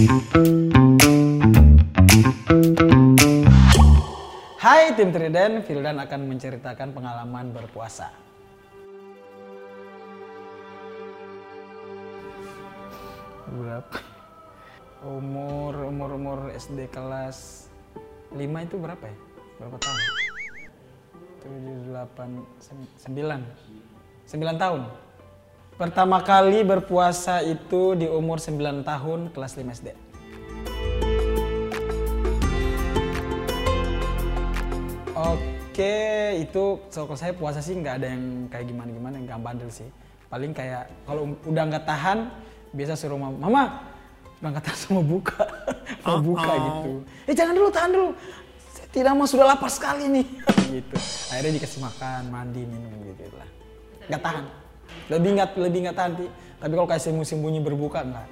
Hai tim Triden, Firdan akan menceritakan pengalaman berpuasa. Berapa? Umur umur umur SD kelas 5 itu berapa ya? Berapa tahun? 7, 8, 9 9 tahun Pertama kali berpuasa itu di umur 9 tahun kelas 5 SD Oke, itu so, kalau saya puasa sih nggak ada yang kayak gimana-gimana, nggak bandel sih. Paling kayak kalau udah nggak tahan, biasa suruh mama, mama udah nggak tahan sama buka, mau buka gitu. Eh jangan dulu, tahan dulu. Saya tidak mau sudah lapar sekali nih, gitu. Akhirnya dikasih makan, mandi, minum gitu lah. Nggak tahan. Lebih nggak lebih nggak tahan. Ti. Tapi kalau kasih musim bunyi berbuka nggak.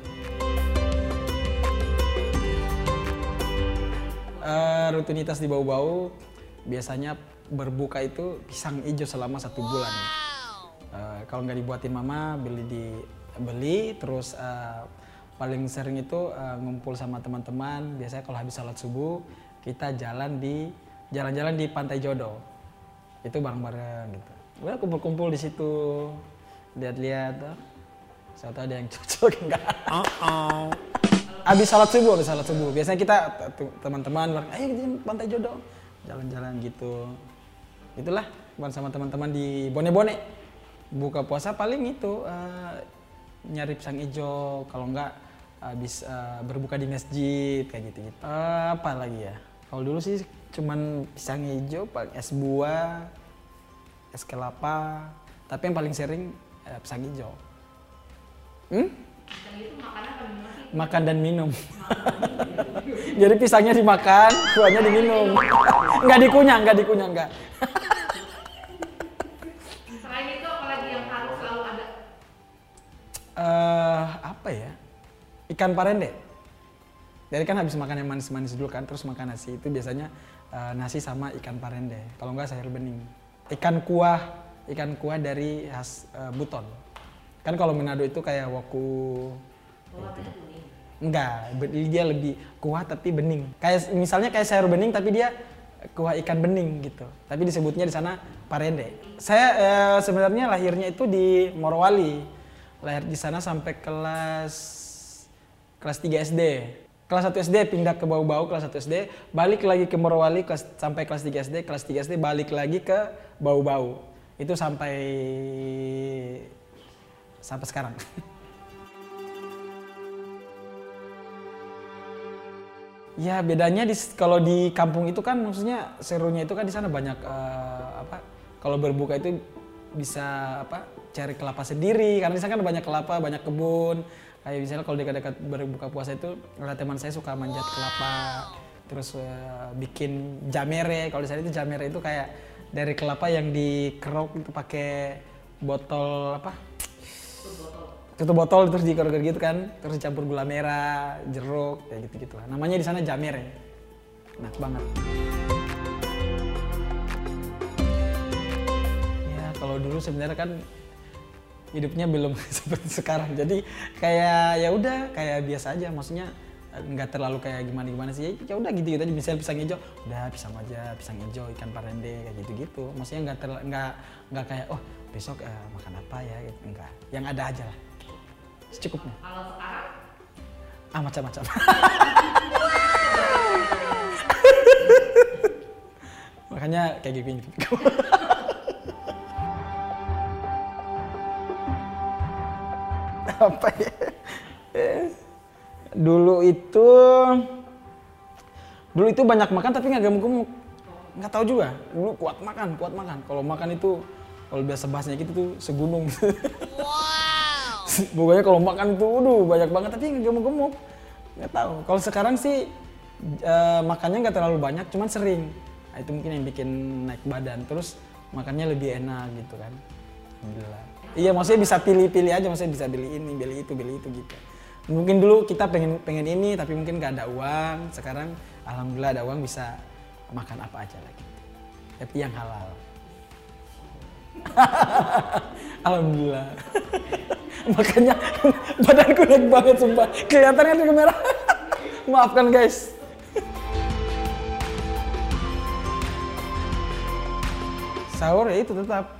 Eh, rutinitas di bau-bau biasanya berbuka itu pisang hijau selama satu bulan. Eh, kalau nggak dibuatin mama beli di beli terus eh, paling sering itu eh, ngumpul sama teman-teman. Biasanya kalau habis sholat subuh kita jalan di jalan-jalan di Pantai Jodoh. Itu bareng-bareng gitu. Udah kumpul-kumpul di situ lihat-lihat. oh, Saya tahu ada yang cocok enggak. Habis sholat subuh, habis sholat subuh. Biasanya kita teman-teman, ayo kita pantai jodoh, jalan-jalan gitu. Itulah, bukan sama teman-teman di Bone-Bone. Buka puasa paling itu eh, nyari pisang hijau, kalau enggak habis eh, berbuka di masjid kayak gitu-gitu. Eh, apa lagi ya? Kalau dulu sih cuman pisang hijau, paling es buah, es kelapa. Tapi yang paling sering eh, pisang hijau. Hmm? makan dan minum. Jadi pisangnya dimakan, kuahnya diminum. Enggak dikunyah, enggak dikunyah, enggak. Selain itu apalagi yang harus selalu ada? Eh, apa ya? Ikan parende. Jadi kan habis makan yang manis-manis dulu kan, terus makan nasi. Itu biasanya eh, nasi sama ikan parende. Kalau enggak sayur bening. Ikan kuah, ikan kuah dari khas eh, Buton. Kan kalau Manado itu kayak waku Enggak, be- dia lebih kuah tapi bening. Kayak misalnya kayak sayur bening tapi dia kuah ikan bening gitu. Tapi disebutnya di sana parende. Saya eh, sebenarnya lahirnya itu di Morowali. Lahir di sana sampai kelas kelas 3 SD. Kelas 1 SD pindah ke Bau-Bau kelas 1 SD, balik lagi ke Morowali kelas sampai kelas 3 SD, kelas 3 SD balik lagi ke Bau-Bau. Itu sampai sampai sekarang. Ya bedanya di kalau di kampung itu kan maksudnya serunya itu kan di sana banyak eh, apa kalau berbuka itu bisa apa cari kelapa sendiri. Karena di sana kan banyak kelapa banyak kebun. Kayak misalnya kalau dekat-dekat berbuka puasa itu teman saya suka manjat kelapa. Terus eh, bikin jamere. Kalau di sana itu jamere itu kayak dari kelapa yang dikerok itu pakai botol apa? Tutup botol. Terus dikorek gitu kan. Terus dicampur gula merah jeruk kayak gitu gitu lah namanya di sana jamer ya. Enak banget. Ya kalau dulu sebenarnya kan hidupnya belum seperti sekarang. Jadi kayak ya udah kayak biasa aja. Maksudnya nggak terlalu kayak gimana gimana sih. Ya udah gitu gitu aja. Misalnya pisang hijau udah pisang aja pisang hijau ikan parende kayak gitu gitu maksudnya nggak nggak nggak kayak oh besok eh, makan apa ya? Gitu. Enggak yang ada aja lah. Secukupnya. Kalau sekarang? Ah macam-macam. Makanya kayak gini. Apa ya dulu itu dulu itu banyak makan tapi nggak gemuk-gemuk. Nggak tahu juga. Dulu kuat makan kuat makan. Kalau makan itu kalau biasa bahasnya gitu tuh segunung. Pokoknya kalau makan itu waduh banyak banget tapi nggak gemuk-gemuk. Nggak tahu. Kalau sekarang sih eh, makannya nggak terlalu banyak cuman sering. Nah, itu mungkin yang bikin naik badan. Terus makannya lebih enak gitu kan. Alhamdulillah. Iya maksudnya bisa pilih-pilih aja. Maksudnya bisa beli ini beli itu beli itu gitu mungkin dulu kita pengen pengen ini tapi mungkin nggak ada uang. Sekarang alhamdulillah ada uang bisa makan apa aja lagi. Tapi yang halal. Alhamdulillah. Makanya badanku naik banget sumpah. Kelihatannya di kamera. Maafkan guys. Sahur ya itu tetap.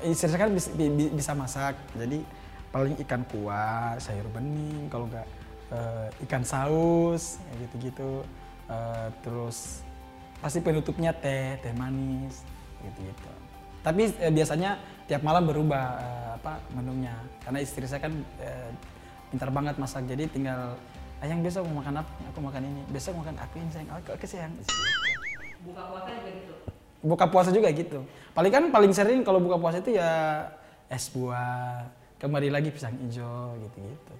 Istri saya kan bisa, bi- bisa masak. Jadi paling ikan kuah, sayur bening, kalau nggak eh, ikan saus, gitu-gitu. Eh, terus pasti penutupnya teh, teh manis, gitu-gitu. Tapi eh, biasanya tiap malam berubah eh, apa menunya, karena istri saya kan eh, pintar banget masak. Jadi tinggal ayang besok mau makan apa? Aku makan ini. Besok makan aku ini sayang. Oke, oke sayang. Buka puasa juga gitu. Buka puasa juga gitu. Paling kan paling sering kalau buka puasa itu ya es buah, kembali lagi pisang hijau gitu-gitu.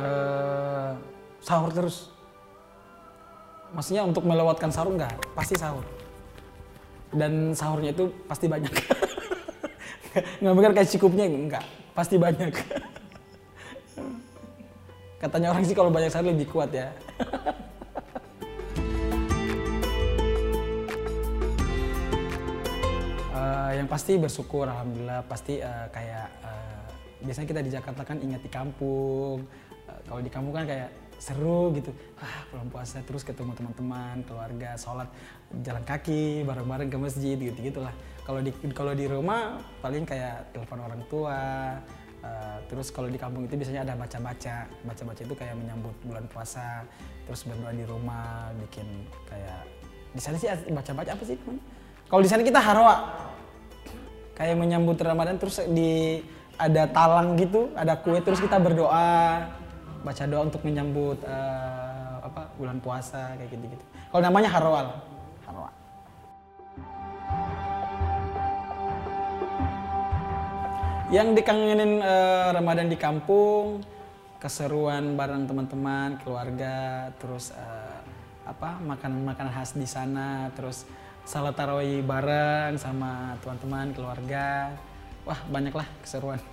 Eh, sahur terus. Maksudnya untuk melewatkan sahur enggak, pasti sahur. Dan sahurnya itu pasti banyak. nggak mikir kayak cukupnya enggak, pasti banyak. Katanya orang sih kalau banyak sahur lebih kuat ya. yang pasti bersyukur alhamdulillah. Pasti eh, kayak eh, biasanya kita di Jakarta kan ingat di kampung. Eh, kalau di kampung kan kayak seru gitu. Ah bulan puasa terus ketemu teman-teman keluarga sholat jalan kaki bareng-bareng ke masjid gitu gitulah kalau di kalau di rumah paling kayak telepon orang tua eh, terus kalau di kampung itu biasanya ada baca-baca. Baca-baca itu kayak menyambut bulan puasa terus berdoa di rumah bikin kayak di sana sih baca-baca apa sih? Kalau di sana kita harwa, kayak menyambut Ramadan terus di ada talang gitu, ada kue terus kita berdoa, baca doa untuk menyambut eh, apa bulan puasa kayak gitu gitu. Kalau namanya harwal, harwa. Yang dikangenin eh, Ramadan di kampung, keseruan bareng teman-teman, keluarga, terus eh, apa makanan-makanan khas di sana, terus salat tarawih bareng sama teman-teman, keluarga. Wah, banyaklah keseruan.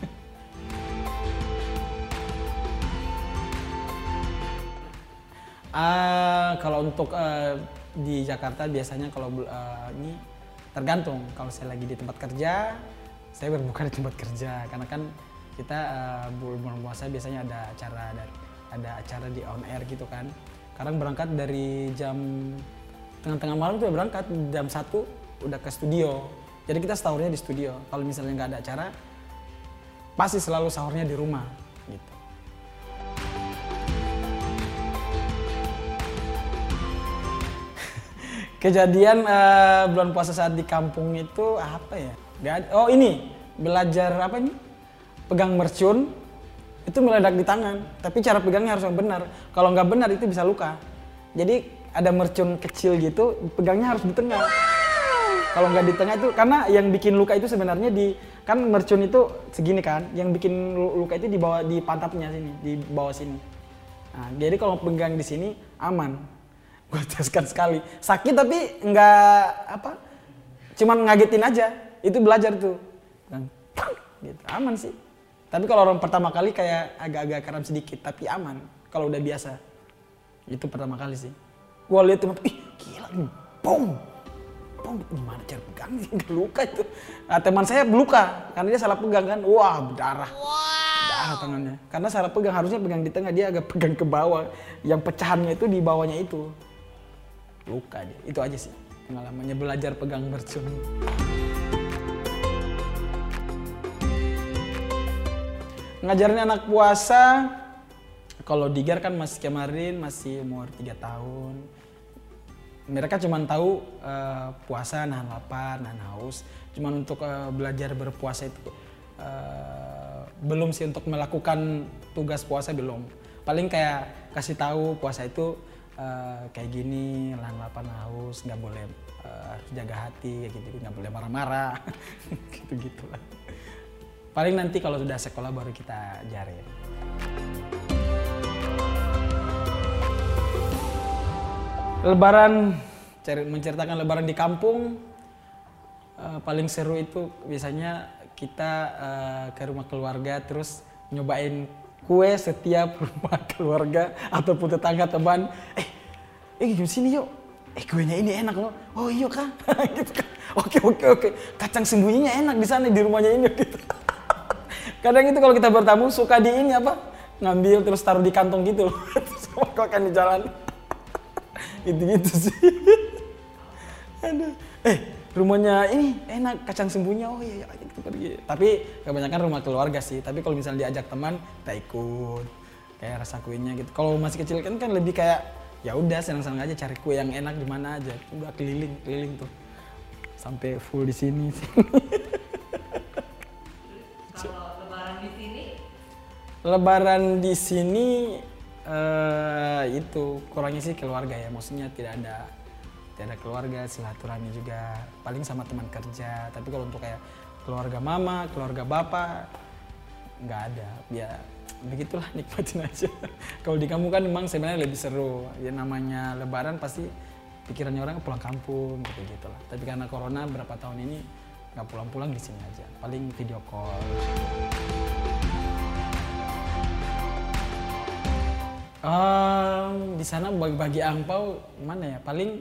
Ah, kalau untuk eh, di Jakarta biasanya kalau eh, ini tergantung. Kalau saya lagi di tempat kerja, saya berbuka di tempat kerja karena kan kita bul- bulan puasa biasanya ada acara ada, ada acara di on air gitu kan. Kadang berangkat dari jam tengah-tengah malam tuh berangkat jam satu udah ke studio. Jadi kita sahurnya di studio. Kalau misalnya nggak ada acara, pasti selalu sahurnya di rumah gitu. Kejadian eh, bulan puasa saat di kampung itu apa ya? Oh ini belajar apa ini? Pegang mercun itu meledak di tangan. Tapi cara pegangnya harus yang benar. Kalau nggak benar itu bisa luka. Jadi ada mercun kecil gitu, pegangnya harus di tengah. Kalau nggak di tengah itu karena yang bikin luka itu sebenarnya di kan mercun itu segini kan, yang bikin lu- luka itu di bawah di pantatnya sini, di bawah sini. Nah, jadi kalau pegang di sini aman. Gue teskan sekali. Sakit tapi nggak apa, cuman ngagetin aja. Itu belajar tuh. Gitu. Aman sih. Tapi kalau orang pertama kali kayak agak-agak kram sedikit, tapi aman. Kalau udah biasa. Itu pertama kali sih. Gua lihat teman, ih gila nih, boom. Boom, gimana cara pegang sih, luka itu. Nah, teman saya luka, karena dia salah pegang kan. Wah, berdarah. Berdarah tangannya. Karena salah pegang, harusnya pegang di tengah, dia agak pegang ke bawah. Yang pecahannya itu di bawahnya itu. Luka dia, itu aja sih. Pengalamannya belajar pegang mercun. Ngajarin anak puasa, kalau Digar kan masih kemarin masih umur 3 tahun. Mereka cuma tahu eh, puasa, nahan lapar, nahan haus. Cuman untuk eh, belajar berpuasa itu eh, belum sih untuk melakukan tugas puasa belum. Paling kayak kasih tahu puasa itu eh, kayak gini, nahan lapar, nahan haus, nggak boleh eh, harus jaga hati, kayak gitu, nggak boleh marah-marah, gitu-gitu lah. Paling nanti kalau sudah sekolah baru kita ajarin. Lebaran ceri- menceritakan lebaran di kampung eh, paling seru itu biasanya kita eh, ke rumah keluarga terus nyobain kue setiap rumah keluarga ataupun tetangga teman. Eh eh yuk sini yuk. Eh kuenya ini enak loh. Oh iya gitu kan. Oke oke oke. Kacang sembunyinya enak di sana di rumahnya ini gitu. Kadang itu kalau kita bertamu suka di ini apa? Ngambil terus taruh di kantong gitu loh. Terus makan di jalan gitu gitu sih. Aduh. Eh rumahnya ini enak kacang sembuhnya oh iya, iya kita pergi tapi kebanyakan rumah keluarga sih. Tapi kalau misalnya diajak teman kita ikut. Kayak rasa kuenya gitu. Kalau masih kecil kan kan lebih kayak ya udah senang-senang aja cari kue yang enak di mana aja. Udah keliling keliling tuh. Sampai full di sini. Kalau lebaran di sini, lebaran di sini eh, itu kurangnya sih keluarga ya. Maksudnya tidak ada tidak ada keluarga silaturahmi juga paling sama teman kerja. Tapi kalau untuk kayak keluarga mama keluarga bapak nggak ada. Ya begitulah nikmatin aja. Kalau di kamu kan memang sebenarnya lebih seru. Ya namanya lebaran pasti pikirannya orang pulang kampung gitu gitulah. Tapi karena corona berapa tahun ini nggak pulang-pulang di sini aja. Paling video call Em, di sana bagi-bagi angpau mana ya? Paling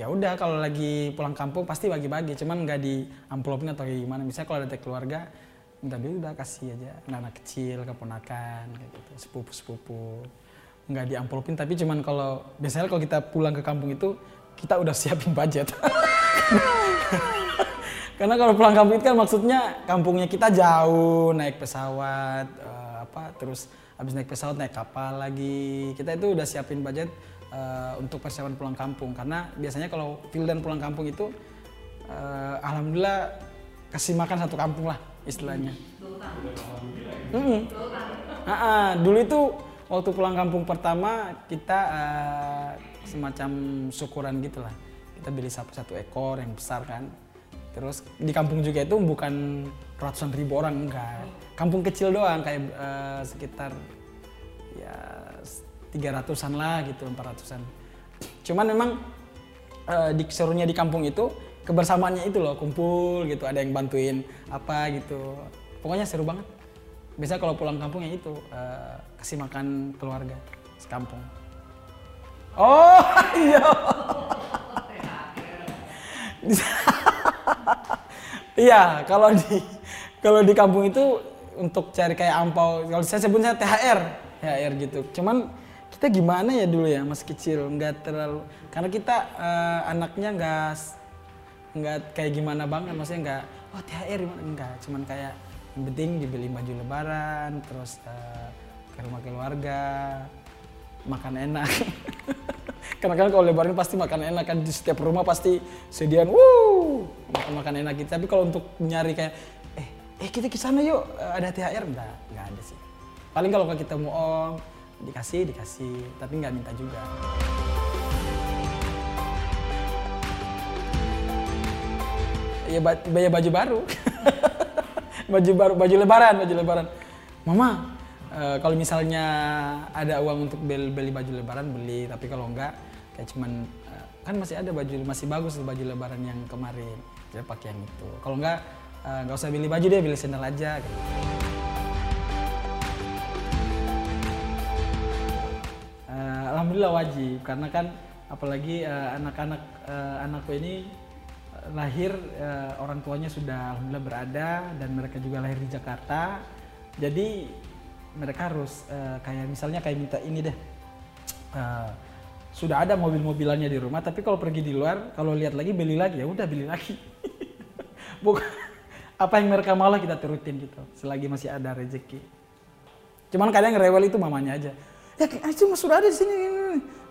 ya udah kalau lagi pulang kampung pasti bagi-bagi, cuman nggak di amplopnya atau gimana. Misalnya kalau ada keluarga, minta duit udah kasih aja anak-anak kecil, keponakan, kayak gitu, sepupu-sepupu. Nggak di amplopin, tapi cuman kalau biasanya kalau kita pulang ke kampung itu kita udah siapin budget. Karena kalau pulang kampung itu kan maksudnya kampungnya kita jauh, naik pesawat, eh, apa terus habis naik pesawat naik kapal lagi. Kita itu udah siapin budget eh, untuk persiapan pulang kampung karena biasanya kalau dan pulang kampung itu eh, alhamdulillah kasih makan satu kampung lah istilahnya. Mm-mm. Ah, ah, dulu itu waktu pulang kampung pertama kita eh, semacam syukuran gitu lah. Kita beli sapi satu ekor yang besar kan. Terus di kampung juga itu bukan ratusan ribu orang enggak. Kampung kecil doang kayak eh, sekitar ya tiga ratusan lah gitu, empat ratusan. Cuman memang eh, di serunya di kampung itu kebersamaannya itu loh kumpul gitu, ada yang bantuin apa gitu. Pokoknya seru banget. Biasa kalau pulang kampung ya itu eh, kasih makan keluarga sekampung. Oh iya. Iya, kalau di kalau di kampung itu untuk cari kayak ampau, kalau saya sebutnya THR, THR gitu. Cuman kita gimana ya dulu ya masih kecil, nggak terlalu karena kita eh, anaknya nggak nggak kayak gimana banget, maksudnya nggak oh THR gimana enggak, cuman kayak yang penting dibeli baju lebaran, terus eh, ke rumah keluarga, makan enak. Karena kan kalau lebaran pasti makan enak kan di setiap rumah pasti sediaan, wuh, makan makan enak gitu. Tapi kalau untuk nyari kayak, eh, kita ke sana yuk, eh, ada THR enggak, enggak ada sih. Paling kalau kita mau om, dikasih, dikasih, tapi nggak minta juga. Ya, ba- ya baju baru. baju baru, baju lebaran, baju lebaran. Mama, eh, kalau misalnya ada uang untuk beli, beli baju lebaran beli, tapi kalau enggak kayak cuman eh, kan masih ada baju masih bagus baju lebaran yang kemarin. Jadi pakai yang itu. Kalau enggak eh, nggak usah beli baju deh, beli sandal aja. Eh, Alhamdulillah wajib karena kan apalagi eh, anak-anak eh, anakku ini lahir eh, orang tuanya sudah alhamdulillah berada dan mereka juga lahir di Jakarta. Jadi mereka harus eh, kayak misalnya kayak minta ini deh. Eh, sudah ada mobil-mobilannya di rumah tapi kalau pergi di luar kalau lihat lagi beli lagi ya udah beli lagi. Bukan apa yang mereka mau lah kita turutin gitu selagi masih ada rezeki. Cuman kadang rewel itu mamanya aja. Ya itu mah sudah ada di sini.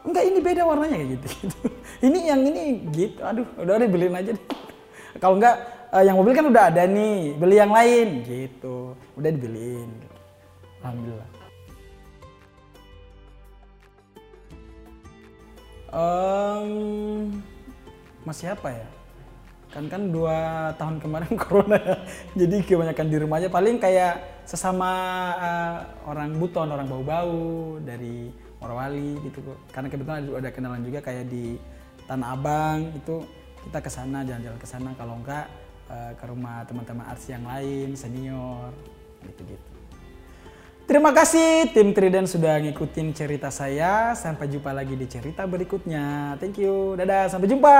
Enggak ini beda warnanya kayak gitu. gitu. Ini yang ini gitu. Aduh, udah deh beliin aja deh. Kalau enggak eh, yang mobil kan udah ada nih, beli yang lain gitu. Udah dibeliin. Gitu. Alhamdulillah. Em, masih apa ya? Kan kan dua tahun kemarin corona jadi kebanyakan di rumah aja paling kayak sesama eh, orang buton orang bau-bau dari Morowali gitu karena kebetulan ada, kenalan juga kayak di Tanah Abang itu kita ke sana jalan-jalan ke sana kalau enggak eh, ke rumah teman-teman arsi yang lain senior gitu-gitu Terima kasih tim Triden sudah ngikutin cerita saya. Sampai jumpa lagi di cerita berikutnya. Thank you. Dadah, sampai jumpa.